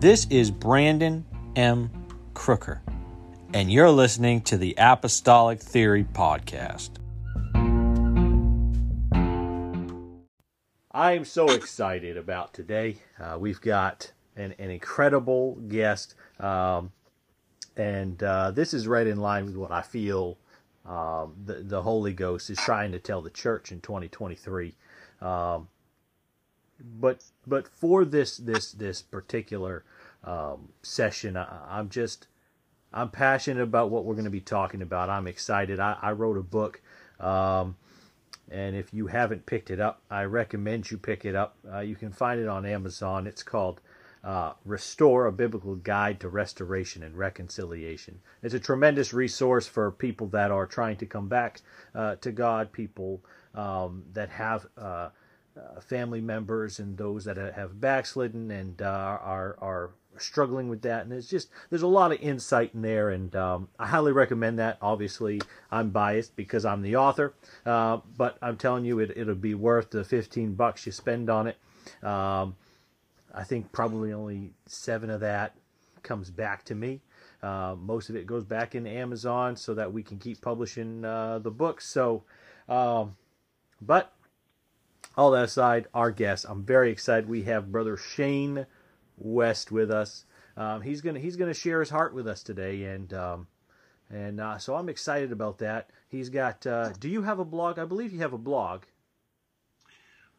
This is Brandon M. Crooker, and you're listening to the Apostolic Theory Podcast. I am so excited about today. Uh, we've got an, an incredible guest, um, and uh, this is right in line with what I feel um, the, the Holy Ghost is trying to tell the church in 2023. Um, but but for this this this particular um, session, I, am just I'm passionate about what we're going to be talking about. I'm excited. I, I wrote a book, um, and if you haven't picked it up, I recommend you pick it up. Uh, you can find it on Amazon. It's called uh, Restore: A Biblical Guide to Restoration and Reconciliation. It's a tremendous resource for people that are trying to come back uh, to God, people um, that have uh, family members and those that have backslidden and uh, are are struggling with that. And it's just there's a lot of insight in there. And um, i highly recommend that. Obviously i'm biased because i'm the author. Uh, but i'm telling you it, it'll be worth the 15 bucks you spend on it. Um, i think probably only seven of that comes back to me. Uh, most of it goes back into amazon so that we can keep publishing uh, the books. So um, but all that aside, our guest, I'm very excited. We have Brother Shane West with us. Um, he's gonna he's gonna share his heart with us today, and um, and uh, so I'm excited about that. He's got. Uh, do you have a blog? I believe you have a blog.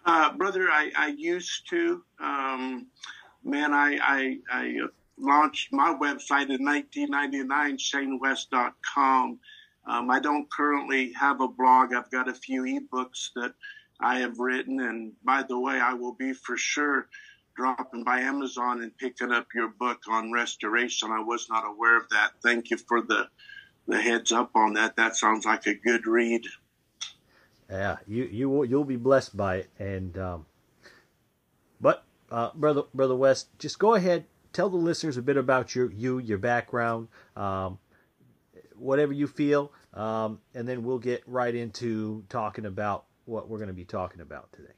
Uh, brother, I, I used to. Um, man, I, I, I launched my website in 1999, ShaneWest.com. Um, I don't currently have a blog. I've got a few ebooks that I have written. And by the way, I will be for sure dropping by Amazon and picking up your book on restoration. I was not aware of that. Thank you for the the heads up on that. That sounds like a good read. Yeah, you you will you'll be blessed by it. And um, but uh, brother brother West, just go ahead, tell the listeners a bit about your you your background, um, whatever you feel, um, and then we'll get right into talking about what we're going to be talking about today?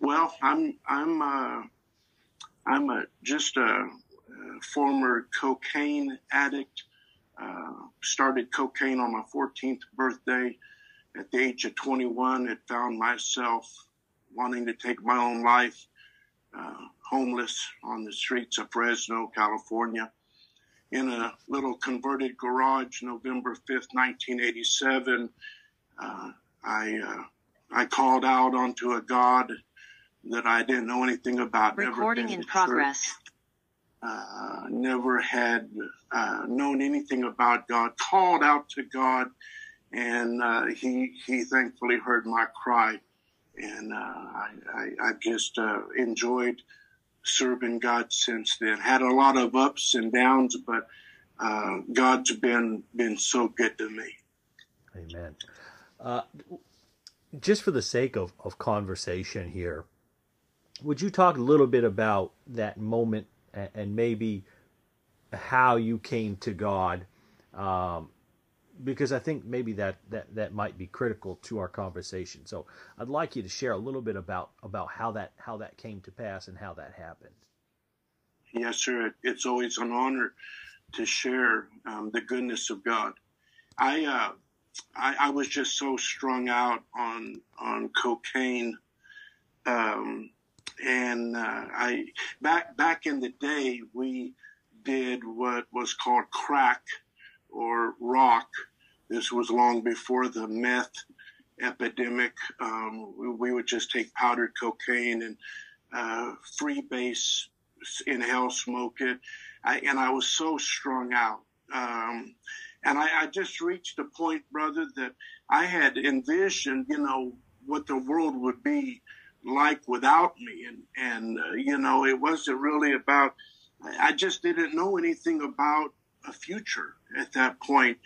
Well, I'm I'm uh, I'm a, just a, a, former cocaine addict. Uh, started cocaine on my 14th birthday. At the age of 21, had found myself wanting to take my own life, uh, homeless on the streets of Fresno, California, in a little converted garage, November 5th, 1987. Uh, I uh, I called out onto a God that I didn't know anything about. Recording in progress. Uh, never had uh, known anything about God. Called out to God, and uh, he he thankfully heard my cry, and uh, I, I have just uh, enjoyed serving God since then. Had a lot of ups and downs, but uh, God's been been so good to me. Amen. Uh, just for the sake of, of conversation here, would you talk a little bit about that moment and, and maybe how you came to God? Um, because I think maybe that, that, that might be critical to our conversation. So I'd like you to share a little bit about, about how that how that came to pass and how that happened. Yes, sir. It's always an honor to share um, the goodness of God. I uh, I, I, was just so strung out on on cocaine, um, and uh, I back back in the day we did what was called crack or rock. This was long before the meth epidemic. Um, we, we, would just take powdered cocaine and uh, freebase inhale smoke it, I, and I was so strung out. Um, and I, I just reached a point, brother, that I had envisioned, you know, what the world would be like without me. And, and uh, you know, it wasn't really about, I just didn't know anything about a future at that point.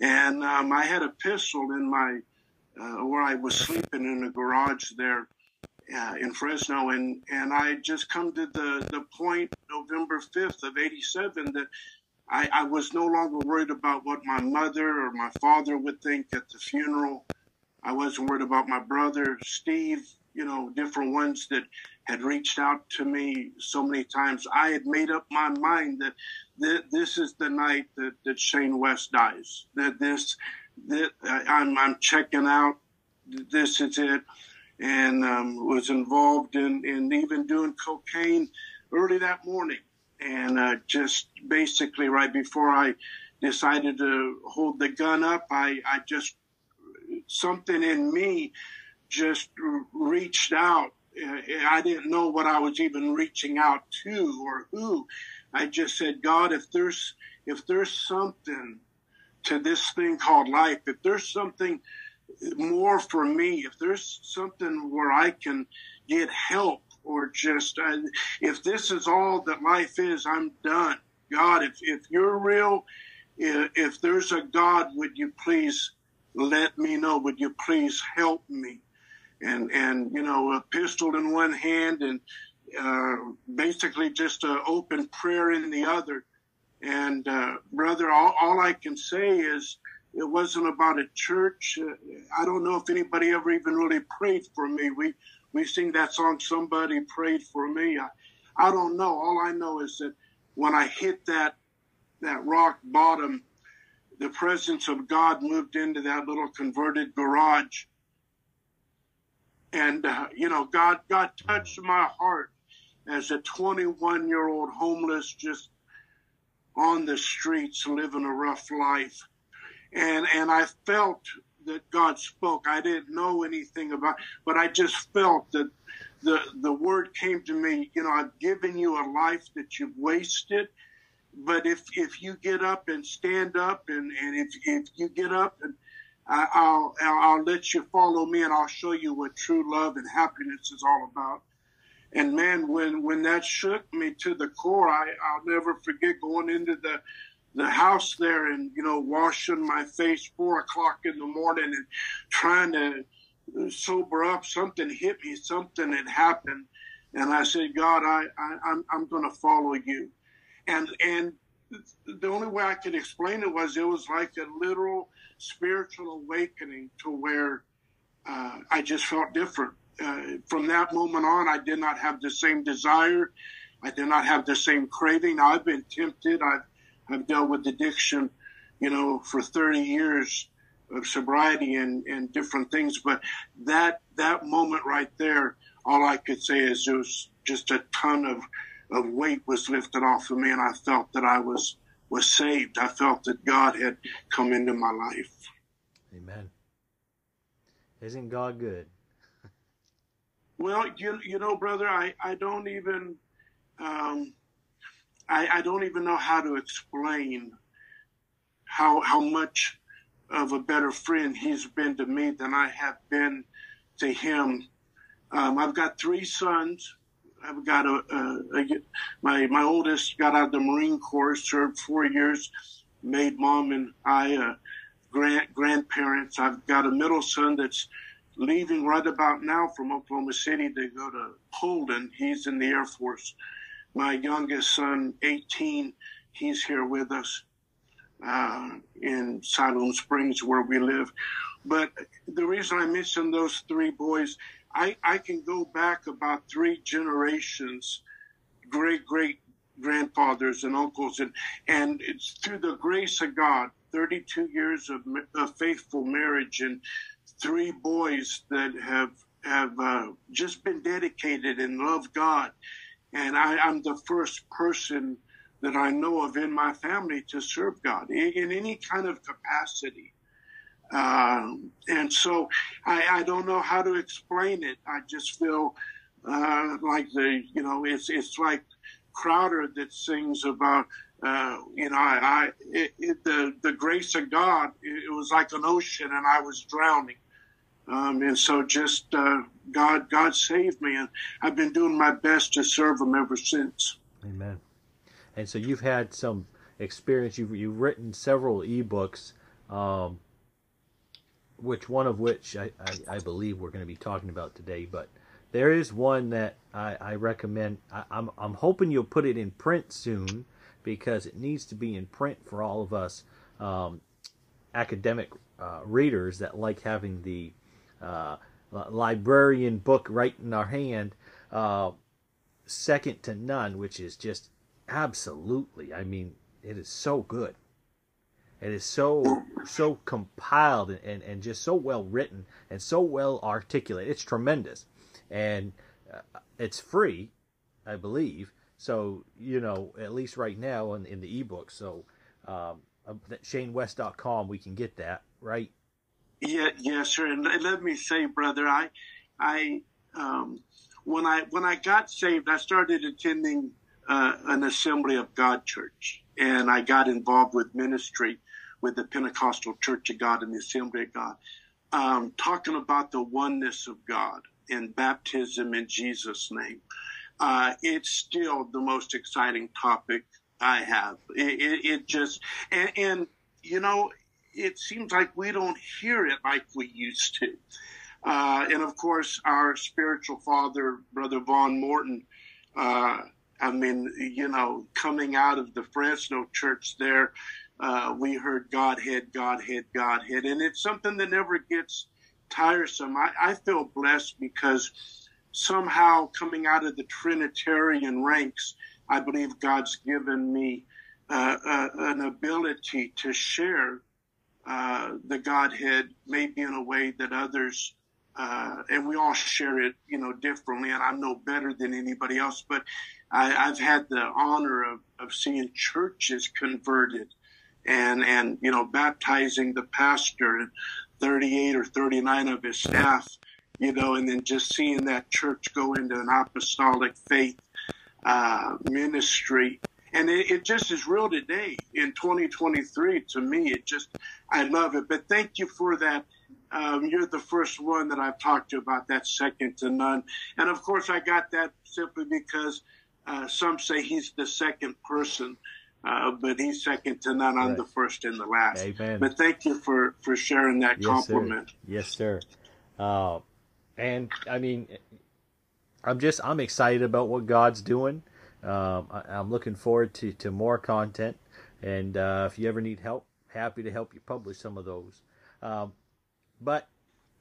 And um, I had a pistol in my, uh, where I was sleeping in a garage there uh, in Fresno. And, and I just come to the, the point, November 5th of 87, that I, I was no longer worried about what my mother or my father would think at the funeral. I wasn't worried about my brother, Steve. you know, different ones that had reached out to me so many times. I had made up my mind that th- this is the night that, that Shane West dies. That this, that I'm, I'm checking out. This is it. And um, was involved in, in even doing cocaine early that morning. And uh, just basically right before I decided to hold the gun up, I, I just, something in me just reached out. I didn't know what I was even reaching out to or who. I just said, God, if there's if there's something to this thing called life, if there's something more for me, if there's something where I can get help or just uh, if this is all that life is, I'm done. God, if if you're real, if, if there's a God, would you please let me know? Would you please help me? And and you know, a pistol in one hand and uh, basically just an open prayer in the other. And uh, brother, all, all I can say is it wasn't about a church. Uh, I don't know if anybody ever even really prayed for me. We we sing that song, "Somebody Prayed for Me." I, I don't know. All I know is that when I hit that that rock bottom, the presence of God moved into that little converted garage. And uh, you know, God God touched my heart as a 21 year old homeless, just on the streets, living a rough life. And, and I felt that God spoke. I didn't know anything about, but I just felt that the, the word came to me, you know, I've given you a life that you've wasted. But if, if you get up and stand up and, and if, if you get up and I'll, I'll, I'll let you follow me and I'll show you what true love and happiness is all about. And man, when when that shook me to the core, I I'll never forget going into the the house there and you know washing my face four o'clock in the morning and trying to sober up. Something hit me. Something had happened, and I said, God, I, I I'm I'm going to follow you. And and the only way I could explain it was it was like a literal spiritual awakening to where uh, I just felt different uh, from that moment on, I did not have the same desire. I did not have the same craving. I've been tempted. I've, I've dealt with addiction, you know, for 30 years of sobriety and, and different things. But that, that moment right there, all I could say is there was just a ton of, of weight was lifted off of me. And I felt that I was, was saved. I felt that God had come into my life. Amen. Isn't God good? Well, you you know, brother, I I don't even um, I I don't even know how to explain how how much of a better friend he's been to me than I have been to him. Um, I've got three sons. I've got a, a, a, my my oldest got out of the Marine Corps, served four years, made mom and I uh, grand grandparents. I've got a middle son that's leaving right about now from Oklahoma City to go to Poland. He's in the Air Force. My youngest son, 18, he's here with us uh, in Siloam Springs, where we live. But the reason I mentioned those three boys, I, I can go back about three generations, great great grandfathers and uncles, and and it's through the grace of God, 32 years of, of faithful marriage and three boys that have have uh, just been dedicated and love God, and I, am the first person that I know of in my family to serve God in, in any kind of capacity. Um, and so I, I, don't know how to explain it. I just feel uh, like the you know it's it's like Crowder that sings about uh, you know, I, I it, it, the the grace of God. It, it, was like an ocean, and I was drowning. Um, and so just uh, God, God saved me, and I've been doing my best to serve Him ever since. Amen. And so you've had some experience. You've you've written several ebooks, um, which one of which I, I, I believe we're going to be talking about today. But there is one that I, I recommend. I, I'm I'm hoping you'll put it in print soon because it needs to be in print for all of us um, academic uh, readers that like having the librarian book right in our hand, uh, second to none, which is just absolutely, I mean, it is so good. It is so so compiled and, and just so well written and so well articulated. It's tremendous, and uh, it's free, I believe. So you know, at least right now in, in the ebook. So um, uh, ShaneWest.com, we can get that right. Yeah, yeah, sure. And let me say, brother, I, I, um, when I when I got saved, I started attending uh, an Assembly of God church, and I got involved with ministry with the Pentecostal Church of God and the Assembly of God, um, talking about the oneness of God and baptism in Jesus' name. Uh, it's still the most exciting topic I have. It, it, it just, and, and, you know, it seems like we don't hear it like we used to. Uh, and of course, our spiritual father, Brother Vaughn Morton, uh, I mean, you know, coming out of the Fresno church there, uh, we heard Godhead, Godhead, Godhead. And it's something that never gets tiresome. I, I feel blessed because somehow coming out of the Trinitarian ranks, I believe God's given me uh, uh, an ability to share uh, the Godhead, maybe in a way that others, uh, and we all share it, you know, differently. And I'm no better than anybody else, but I, have had the honor of, of seeing churches converted and and you know baptizing the pastor and 38 or 39 of his staff you know and then just seeing that church go into an apostolic faith uh, ministry and it, it, just is real today in 2023 to me it just i love it but thank you for that um, you're the first one that i've talked to about that second to none and of course i got that simply because uh, some say he's the second person uh, but he's second to none. I'm right. the first and the last. Amen. But thank you for for sharing that yes, compliment. Sir. Yes, sir. Uh, and I mean, I'm just I'm excited about what God's doing. Um, I, am looking forward to to more content. And uh, if you ever need help, happy to help you publish some of those. Um, but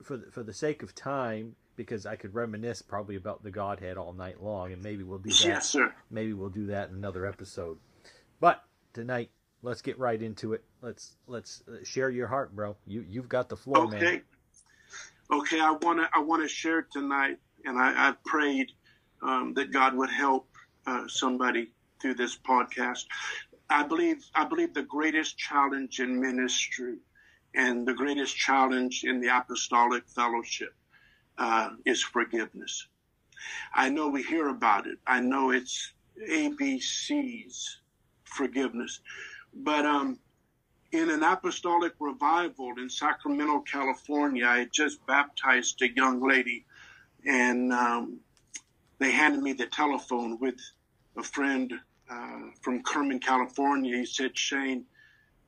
for the, for the sake of time, because I could reminisce probably about the Godhead all night long, and maybe we'll do that. Yes, sir. Maybe we'll do that in another episode. But tonight, let's get right into it. Let's let's uh, share your heart, bro. You you've got the floor, okay. man. Okay, I want to I want to share tonight, and I, I prayed um, that God would help uh, somebody through this podcast. I believe I believe the greatest challenge in ministry and the greatest challenge in the apostolic fellowship uh, is forgiveness. I know we hear about it. I know it's ABCs forgiveness. But um, in an apostolic revival in Sacramento, California, I just baptized a young lady, and um, they handed me the telephone with a friend uh, from Kerman, California. He said, Shane,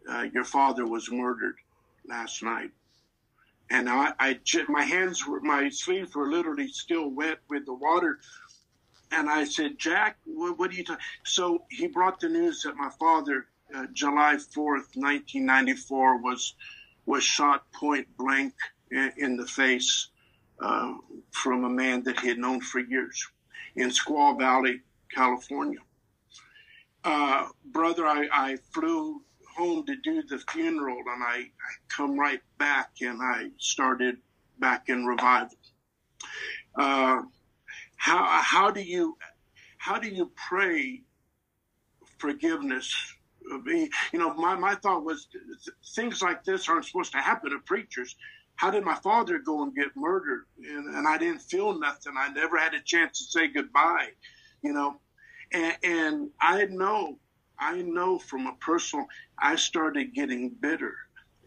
uh, your father was murdered last night. And I, I, my hands were, my sleeves were literally still wet with the water and I said, Jack, what, what are you talking? So he brought the news that my father, uh, July 4th, 1994, was was shot point blank in, in the face uh, from a man that he had known for years in Squaw Valley, California. Uh, brother, I, I, flew home to do the funeral, and I, I come right back, and I started back in revival. Uh, how how do you how do you pray forgiveness? You know, my, my thought was things like this aren't supposed to happen to preachers. How did my father go and get murdered? And, and I didn't feel nothing. I never had a chance to say goodbye, you know. And, and I know, I know from a personal, I started getting bitter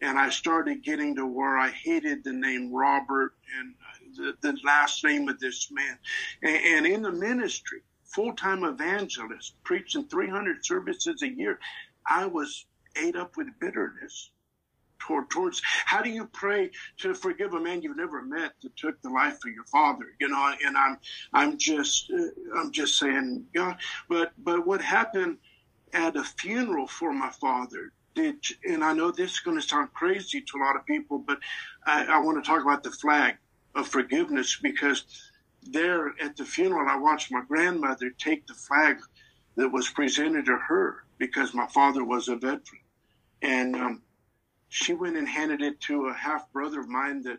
and I started getting to where I hated the name Robert and uh, the, the last name of this man. And, and in the ministry, full time evangelist, preaching 300 services a year, I was ate up with bitterness toward, towards how do you pray to forgive a man you've never met that took the life of your father you know and i'm i'm just uh, i'm just saying god but but what happened at a funeral for my father did and i know this is going to sound crazy to a lot of people but i, I want to talk about the flag of forgiveness because there at the funeral, I watched my grandmother take the flag that was presented to her because my father was a veteran. And um, she went and handed it to a half brother of mine that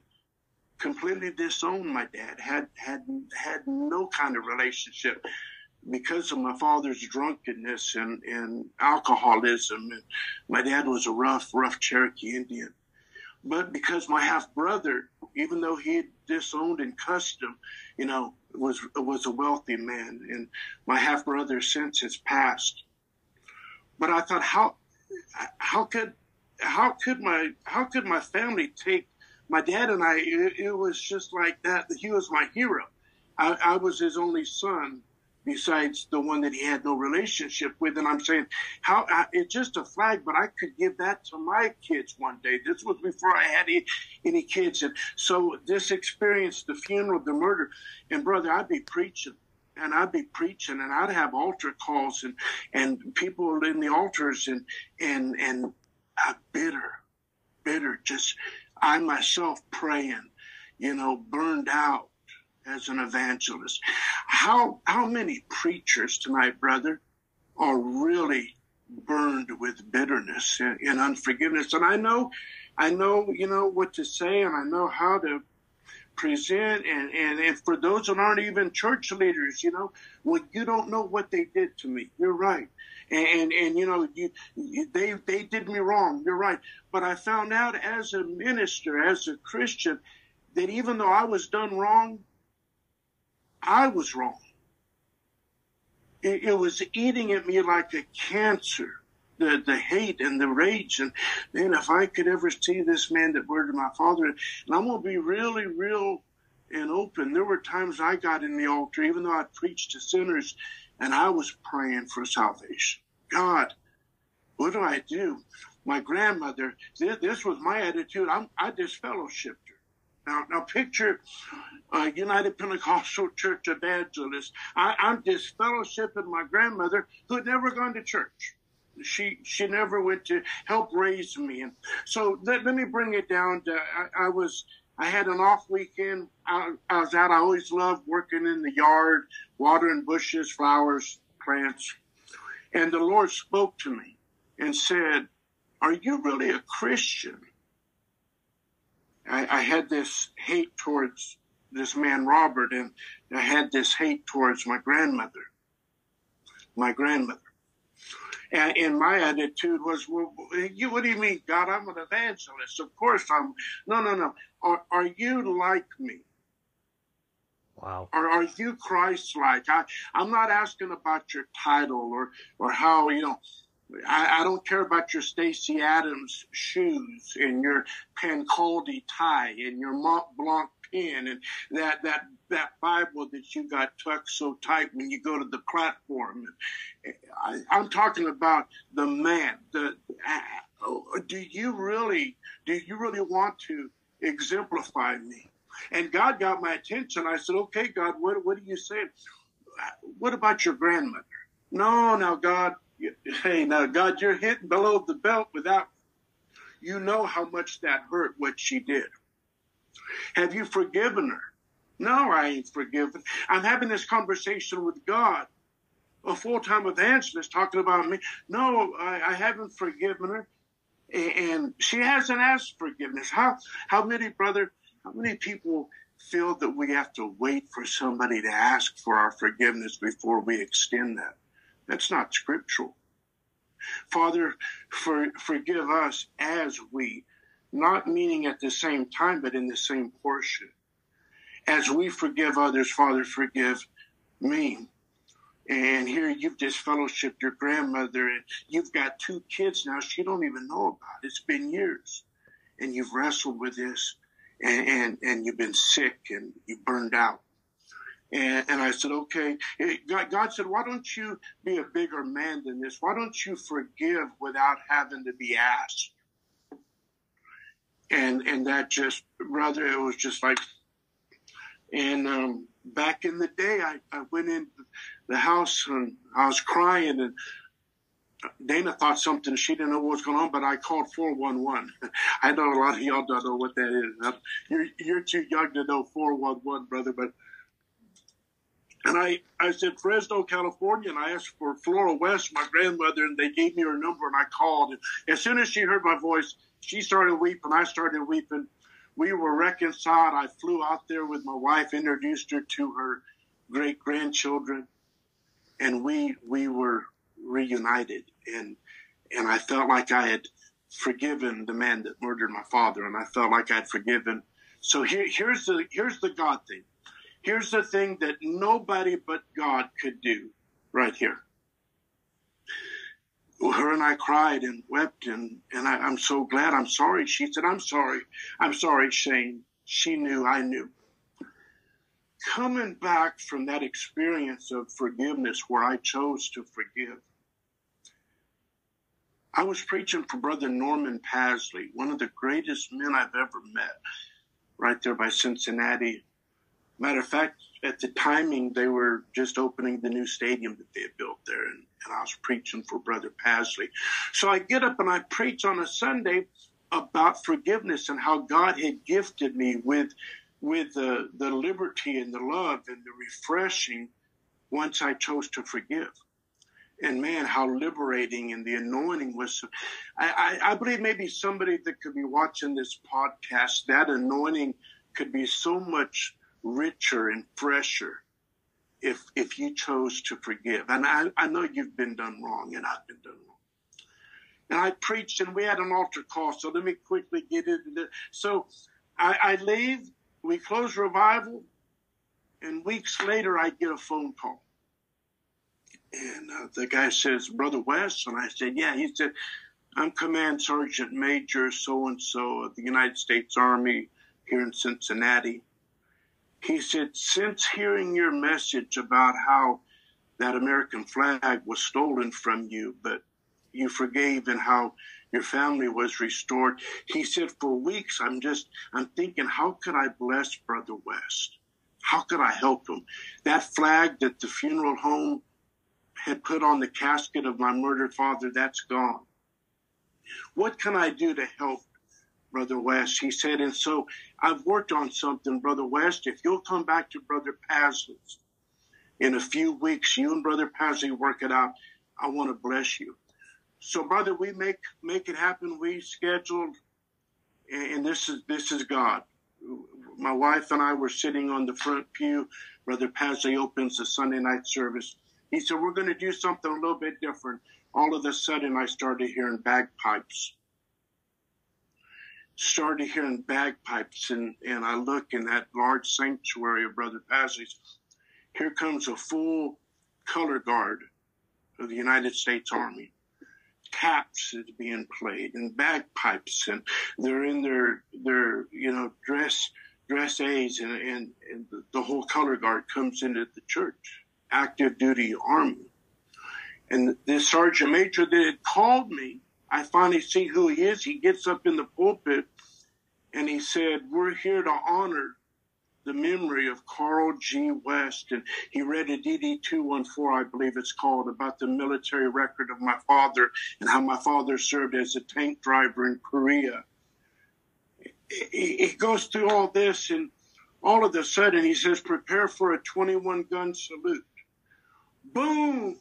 completely disowned my dad, had, had, had no kind of relationship because of my father's drunkenness and, and alcoholism. And my dad was a rough, rough Cherokee Indian. But because my half brother, even though he had disowned and cussed him, you know, was was a wealthy man, and my half brother since has passed. But I thought, how how could how could my how could my family take my dad and I? It, it was just like that. He was my hero. I, I was his only son, besides the one that he had no relationship with. And I'm saying, how I, it's just a flag, but I could give that to my kids one day. This was before I had any, any kids. And so this experience, the funeral, the murder, and brother, I'd be preaching. And I'd be preaching, and I'd have altar calls, and and people in the altars, and and and uh, bitter, bitter. Just I myself praying, you know, burned out, as an evangelist. How how many preachers tonight, brother, are really burned with bitterness and, and unforgiveness? And I know, I know, you know what to say, and I know how to present and, and, and for those that aren't even church leaders, you know, well, you don't know what they did to me. You're right. And, and, and you know, you, they, they did me wrong. You're right. But I found out as a minister, as a Christian, that even though I was done wrong, I was wrong. It, it was eating at me like a cancer the, the hate and the rage. And man, if I could ever see this man that murdered my father, and I'm to be really real and open. There were times I got in the altar, even though I preached to sinners, and I was praying for salvation. God, what do I do? My grandmother, this was my attitude. I'm, I disfellowshipped her. Now, now picture uh, United Pentecostal Church evangelist. I, I'm disfellowshipping my grandmother who had never gone to church. She she never went to help raise me, and so let, let me bring it down to I, I was I had an off weekend. I, I was out. I always loved working in the yard, watering bushes, flowers, plants, and the Lord spoke to me and said, "Are you really a Christian?" I, I had this hate towards this man Robert, and I had this hate towards my grandmother. My grandmother. And, and my attitude was, well, you, what do you mean, God? I'm an evangelist. Of course I'm. No, no, no. Are, are you like me? Wow. Or are you Christ like? I'm not asking about your title or, or how, you know, I, I, don't care about your Stacy Adams shoes and your Pancaldi tie and your Mont Blanc pen and that that that Bible that you got tucked so tight when you go to the platform. I, am talking about the man. The uh, do you really do you really want to exemplify me? And God got my attention. I said, "Okay, God, what what are you saying? What about your grandmother?" No, now God, hey, now God, you're hitting below the belt without. You know how much that hurt what she did. Have you forgiven her? No, I ain't forgiven. I'm having this conversation with God, a full time evangelist talking about me. No, I, I haven't forgiven her. And she hasn't asked forgiveness. How, how many, brother, how many people feel that we have to wait for somebody to ask for our forgiveness before we extend that? That's not scriptural. Father, for, forgive us as we not meaning at the same time, but in the same portion. As we forgive others, Father, forgive me. And here you've disfellowshipped your grandmother, and you've got two kids now she don't even know about. It's been years, and you've wrestled with this, and and, and you've been sick, and you burned out. And, and I said, okay. God, God said, why don't you be a bigger man than this? Why don't you forgive without having to be asked? And and that just brother it was just like and um, back in the day I, I went in the house and I was crying and Dana thought something, she didn't know what was going on, but I called 411. I know a lot of y'all don't know what that is. You're, you're too young to know 411, brother, but and I, I said Fresno, California, and I asked for Flora West, my grandmother, and they gave me her number, and I called. And as soon as she heard my voice, she started weeping. I started weeping. We were reconciled. I flew out there with my wife, introduced her to her great grandchildren, and we we were reunited. And and I felt like I had forgiven the man that murdered my father, and I felt like I'd forgiven. So here, here's the here's the God thing Here's the thing that nobody but God could do right here. Her and I cried and wept, and, and I, I'm so glad. I'm sorry. She said, I'm sorry. I'm sorry, Shane. She knew, I knew. Coming back from that experience of forgiveness where I chose to forgive, I was preaching for Brother Norman Pasley, one of the greatest men I've ever met, right there by Cincinnati. Matter of fact, at the timing, they were just opening the new stadium that they had built there, and, and I was preaching for Brother Pasley. So I get up and I preach on a Sunday about forgiveness and how God had gifted me with with the, the liberty and the love and the refreshing once I chose to forgive. And man, how liberating and the anointing was. I, I, I believe maybe somebody that could be watching this podcast, that anointing could be so much richer and fresher if if you chose to forgive. And I, I know you've been done wrong, and I've been done wrong. And I preached, and we had an altar call. So let me quickly get into this. So I, I leave, we close revival, and weeks later I get a phone call. And uh, the guy says, Brother West. And I said, Yeah. He said, I'm Command Sergeant Major so and so of the United States Army here in Cincinnati. He said, Since hearing your message about how that American flag was stolen from you, but you forgave and how your family was restored. He said, For weeks, I'm just, I'm thinking, how could I bless Brother West? How could I help him? That flag that the funeral home had put on the casket of my murdered father, that's gone. What can I do to help Brother West. He said, and so I've worked on something, Brother West. If you'll come back to Brother Pasley's in a few weeks, you and Brother Pasley work it out. I want to bless you. So, brother, we make make it happen. We scheduled, and this is this is God. My wife and I were sitting on the front pew. Brother Pasley opens the Sunday night service. He said, "We're going to do something a little bit different." All of a sudden, I started hearing bagpipes started hearing bagpipes and, and I look in that large sanctuary of Brother Pasley's. Here comes a full color guard of the United States Army. Taps is being played and bagpipes and they're in their their you know dress dress A's and, and, and the whole color guard comes into the church, active duty army. And this sergeant major that had called me I finally see who he is. He gets up in the pulpit and he said, We're here to honor the memory of Carl G. West. And he read a DD 214, I believe it's called, about the military record of my father and how my father served as a tank driver in Korea. He goes through all this, and all of a sudden he says, Prepare for a 21 gun salute. Boom!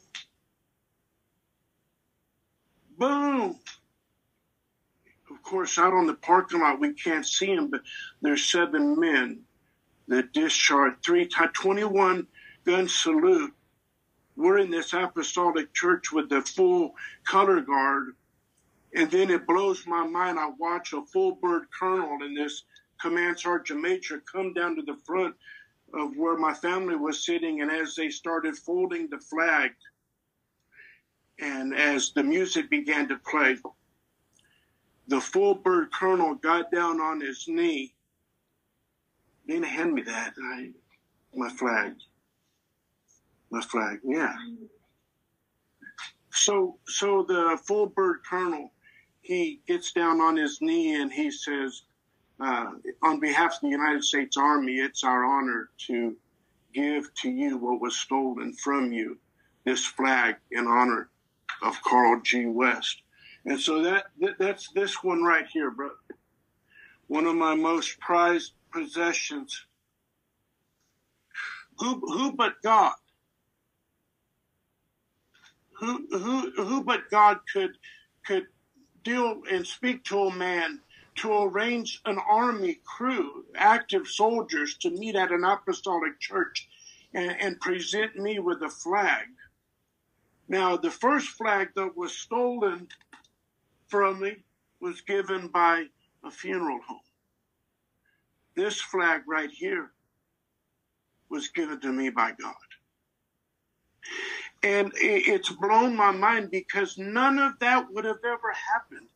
Boom! Of course, out on the parking lot, we can't see them, but there's seven men that discharged three, 21 gun salute. We're in this apostolic church with the full color guard. And then it blows my mind. I watch a full bird colonel and this command sergeant major come down to the front of where my family was sitting. And as they started folding the flag, and as the music began to play, the full bird colonel got down on his knee. Dana, hand me that. I, my flag. My flag, yeah. So, so the full bird colonel, he gets down on his knee and he says, uh, on behalf of the United States Army, it's our honor to give to you what was stolen from you, this flag in honor of Carl G. West. And so that, that that's this one right here, brother. One of my most prized possessions. Who who but God? Who who who but God could could deal and speak to a man to arrange an army crew, active soldiers, to meet at an apostolic church and, and present me with a flag. Now, the first flag that was stolen from me was given by a funeral home. This flag right here was given to me by God. And it's blown my mind because none of that would have ever happened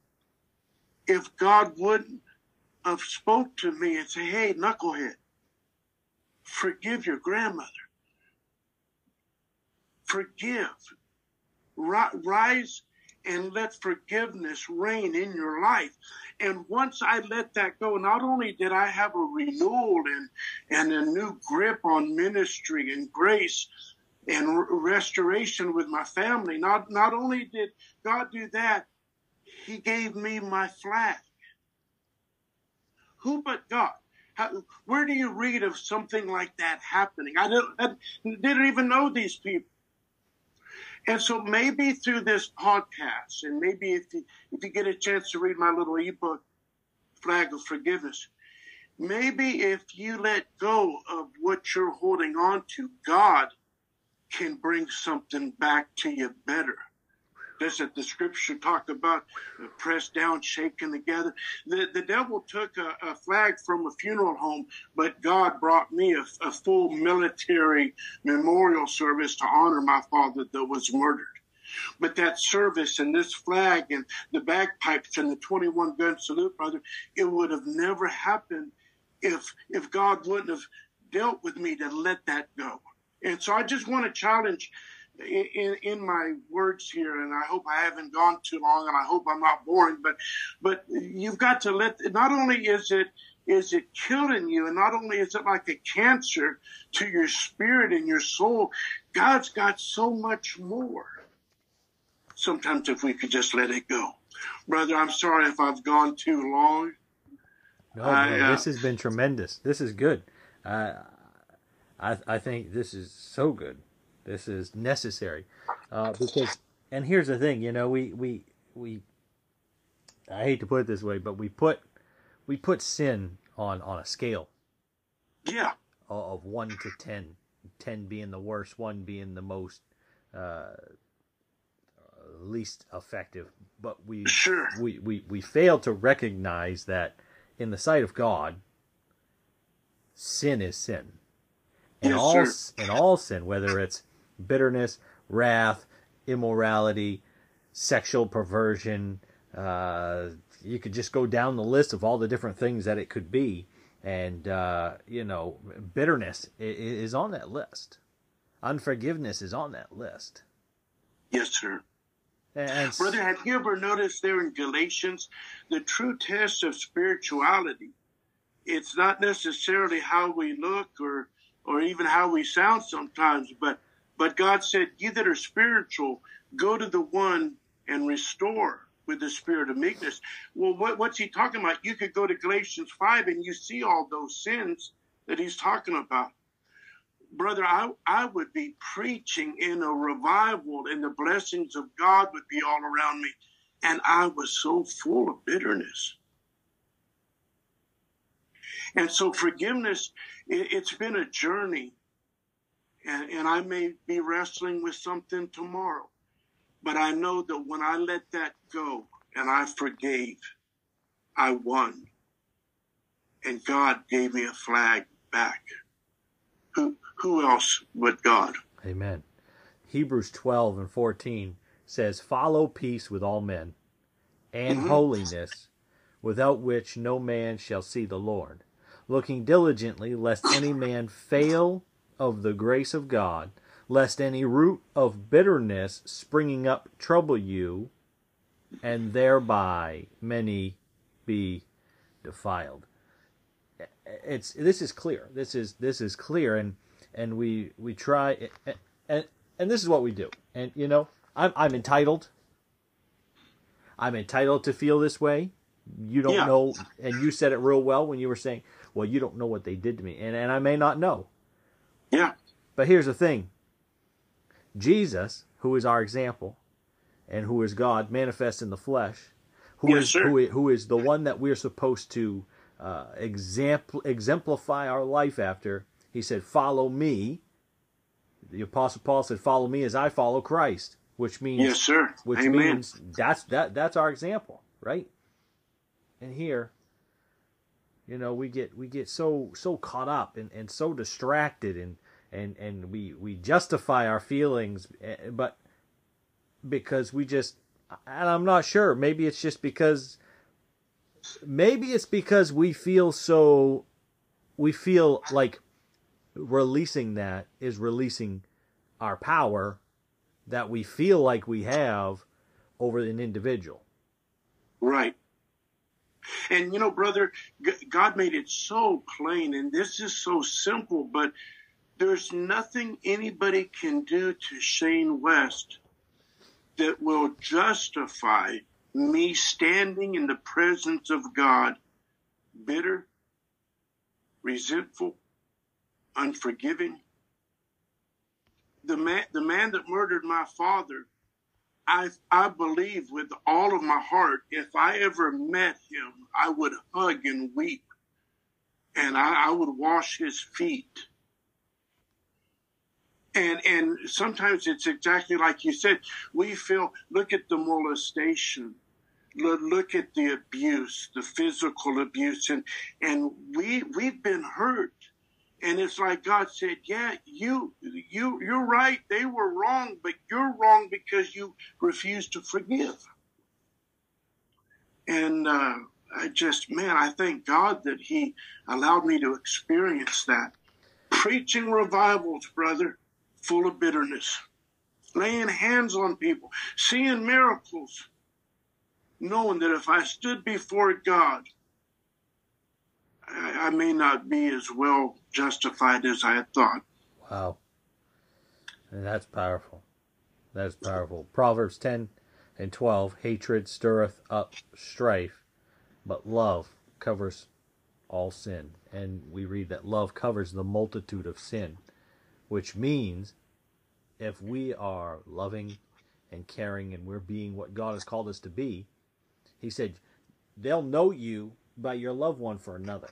if God wouldn't have spoke to me and say, hey, knucklehead, forgive your grandmother. Forgive. Rise and let forgiveness reign in your life. And once I let that go, not only did I have a renewal and, and a new grip on ministry and grace and restoration with my family, not, not only did God do that, he gave me my flag. Who but God? How, where do you read of something like that happening? I, I didn't even know these people. And so maybe through this podcast, and maybe if you, if you get a chance to read my little ebook, Flag of Forgiveness, maybe if you let go of what you're holding on to, God can bring something back to you better. Doesn't the scripture talk about uh, pressed down, shaken together? The, the devil took a, a, flag from a funeral home, but God brought me a, a full military memorial service to honor my father that was murdered. But that service and this flag and the bagpipes and the 21 gun salute, brother, it would have never happened if if God wouldn't have dealt with me to let that go. And so I just want to challenge in, in my words here, and I hope I haven't gone too long, and I hope I'm not boring. But but you've got to let. Not only is it is it killing you, and not only is it like a cancer to your spirit and your soul, God's got so much more. Sometimes if we could just let it go, brother. I'm sorry if I've gone too long. No, I, uh, this has been tremendous. This is good. Uh, I I think this is so good. This is necessary uh, because, and here's the thing, you know, we we we. I hate to put it this way, but we put we put sin on on a scale. Yeah. Of one to ten, ten being the worst, one being the most uh, least effective. But we sure. we, we we fail to recognize that in the sight of God, sin is sin. And yes, all sir. and all sin, whether it's bitterness, wrath, immorality, sexual perversion. Uh, you could just go down the list of all the different things that it could be. And, uh, you know, bitterness is on that list. Unforgiveness is on that list. Yes, sir. And, Brother, have you ever noticed there in Galatians the true test of spirituality? It's not necessarily how we look or or even how we sound sometimes, but but God said, Ye that are spiritual, go to the one and restore with the spirit of meekness. Well, what, what's he talking about? You could go to Galatians 5 and you see all those sins that he's talking about. Brother, I, I would be preaching in a revival and the blessings of God would be all around me. And I was so full of bitterness. And so forgiveness, it, it's been a journey and, and I may be wrestling with something tomorrow. But I know that when I let that go and I forgave, I won. And God gave me a flag back. Who, who else but God? Amen. Hebrews 12 and 14 says, Follow peace with all men and mm-hmm. holiness, without which no man shall see the Lord, looking diligently lest any man fail of the grace of God, lest any root of bitterness springing up trouble you, and thereby many be defiled. It's this is clear. This is this is clear, and and we we try and and this is what we do. And you know, I'm, I'm entitled. I'm entitled to feel this way. You don't Yeah. know, and you said it real well when you were saying, "Well, you don't know what they did to me," and and I may not know. Yeah. But here's the thing: Jesus, who is our example, and who is God manifest in the flesh, who Yes, is who is, who is the one that we're supposed to uh, example exemplify our life after. He said, "Follow me." The apostle Paul said, "Follow me as I follow Christ," which means Yes, sir. which Amen. means that's that that's our example, right? And here, you know, we get we get so so caught up and, and so distracted and and and we we justify our feelings, eh, but because we just and I'm not sure. Maybe it's just because maybe it's because we feel so we feel like releasing that is releasing our power that we feel like we have over an individual. Right. And you know, brother, God made it so plain, and this is so simple, but there's nothing anybody can do to Shane West that will justify me standing in the presence of God bitter, resentful, unforgiving. The man, the man that murdered my father, I, I believe with all of my heart, if I ever met him, I would hug and weep. And I, I would wash his feet. And, and sometimes it's exactly like you said. We feel, look at the molestation. Look, at the abuse, the physical abuse. And, and we, we've been hurt. And it's like God said, "Yeah, you you you're right. They were wrong, but you're wrong because you refuse to forgive." And uh, I just, man, I thank God that He allowed me to experience that. Preaching revivals, brother, full of bitterness, laying hands on people, seeing miracles, knowing that if I stood before God, I, may not be as well justified as I had thought. Wow. That's powerful. That's powerful. Proverbs 10 and 12 hatred stirreth up strife, but love covers all sin. And we read that love covers the multitude of sin, which means if we are loving and caring and we're being what God has called us to be, He said, they'll know you by your love one for another.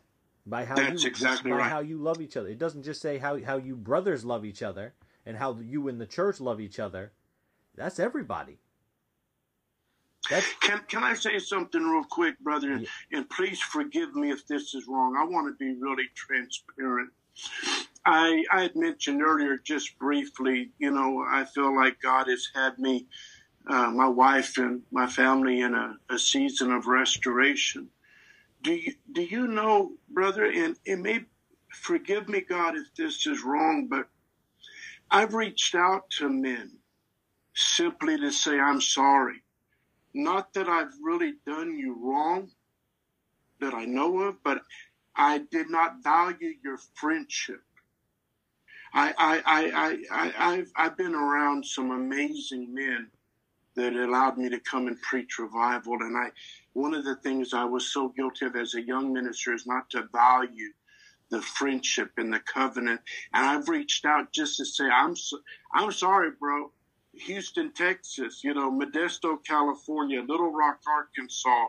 By how That's you exactly by right. how you love each other. It doesn't just say how how you brothers love each other and how you in the church love each other. That's everybody. That's Can can I say something real quick, brother? Yeah. And please forgive me if this is wrong. I want to be really transparent. I I had mentioned earlier, just briefly, you know, I feel like God has had me, uh, my wife and my family in a, a season of restoration. Do you do you know, brother? And it may forgive me, God, if this is wrong, but I've reached out to men simply to say I'm sorry. Not that I've really done you wrong that I know of, but I did not value your friendship. I, I, I, I, I, I've, I've been around some amazing men that allowed me to come and preach revival. And I, one of the things I was so guilty of as a young minister is not to value the friendship and the covenant. And I've reached out just to say, I'm, so, I'm sorry, bro. Houston, Texas, you know, Modesto, California, Little Rock, Arkansas,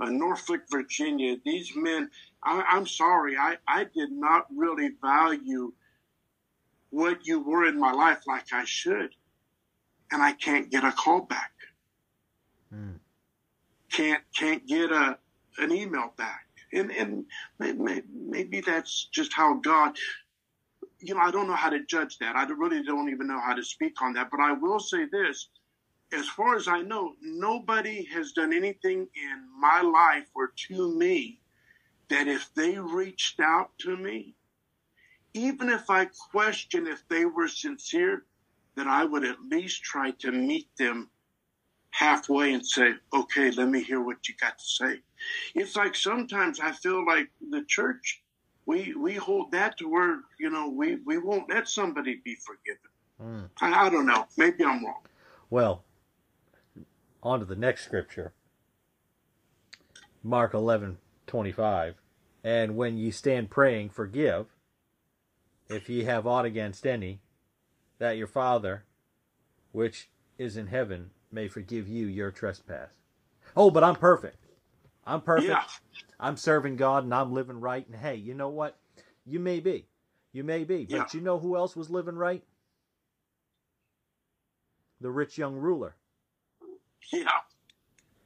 uh, Norfolk, Virginia. These men, I, I'm sorry, I, I did not really value what you were in my life like I should. And I can't get a call back. Mm. Can't can't get a an email back. And and maybe, that's just how God you know, I don't know how to judge that. I really don't even know how to speak on that. But I will say this as far as I know, nobody has done anything in my life or to me that if they reached out to me, even if I question if they were sincere, that I would at least try to meet them halfway and say, okay, let me hear what you got to say. It's like sometimes I feel like the church, we, we hold that to where, you know, we, we won't let somebody be forgiven. Mm. I, I don't know. Maybe I'm wrong. Well, on to the next scripture. Mark 11, 25. And when ye stand praying, forgive, if ye have aught against any, that your Father, which is in heaven, may forgive you your trespass. Oh, but I'm perfect. I'm perfect. Yeah. I'm serving God and I'm living right. And hey, you know what? You may be. You may be. But Yeah. you know who else was living right? The rich young ruler. Yeah.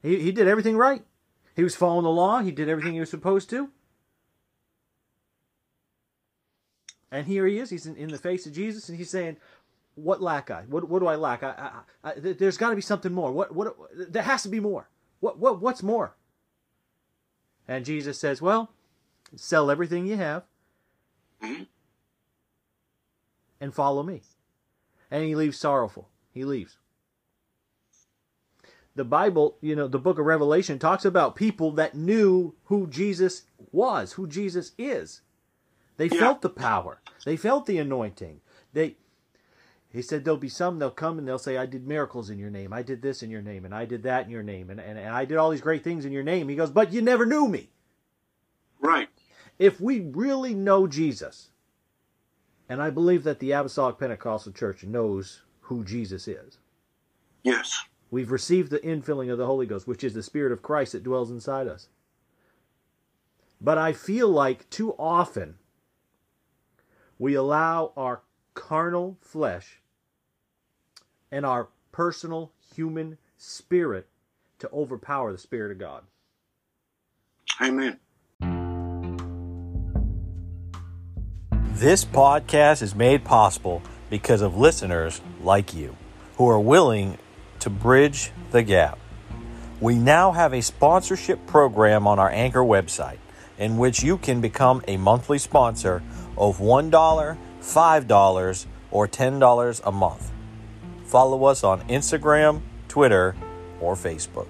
He, he did everything right. He was following the law. He did everything he was supposed to. And here he is. He's in, in the face of Jesus, and he's saying, "What lack I? What what do I lack? I, I, I there's got to be something more. What what? There has to be more. What what what's more?" And Jesus says, "Well, sell everything you have, and follow me." And he leaves sorrowful. He leaves the Bible, you know, the book of Revelation talks about people that knew who Jesus was, who Jesus is. They Yeah. felt the power. They felt the anointing. They he said there'll be some they'll come and they'll say, I did miracles in your name. I did this in your name, and I did that in your name, and, and, and I did all these great things in your name. He goes, But you never knew me. Right. If we really know Jesus, and I believe that the Apostolic Pentecostal Church knows who Jesus is, Yes. We've received the infilling of the Holy Ghost, which is the Spirit of Christ that dwells inside us. But I feel like too often we allow our carnal flesh and our personal human spirit to overpower the Spirit of God. Amen. This podcast is made possible because of listeners like you who are willing to bridge the gap. We now have a sponsorship program on our Anchor website in which you can become a monthly sponsor of $1, $5, or $10 a month. Follow us on Instagram, Twitter, or Facebook.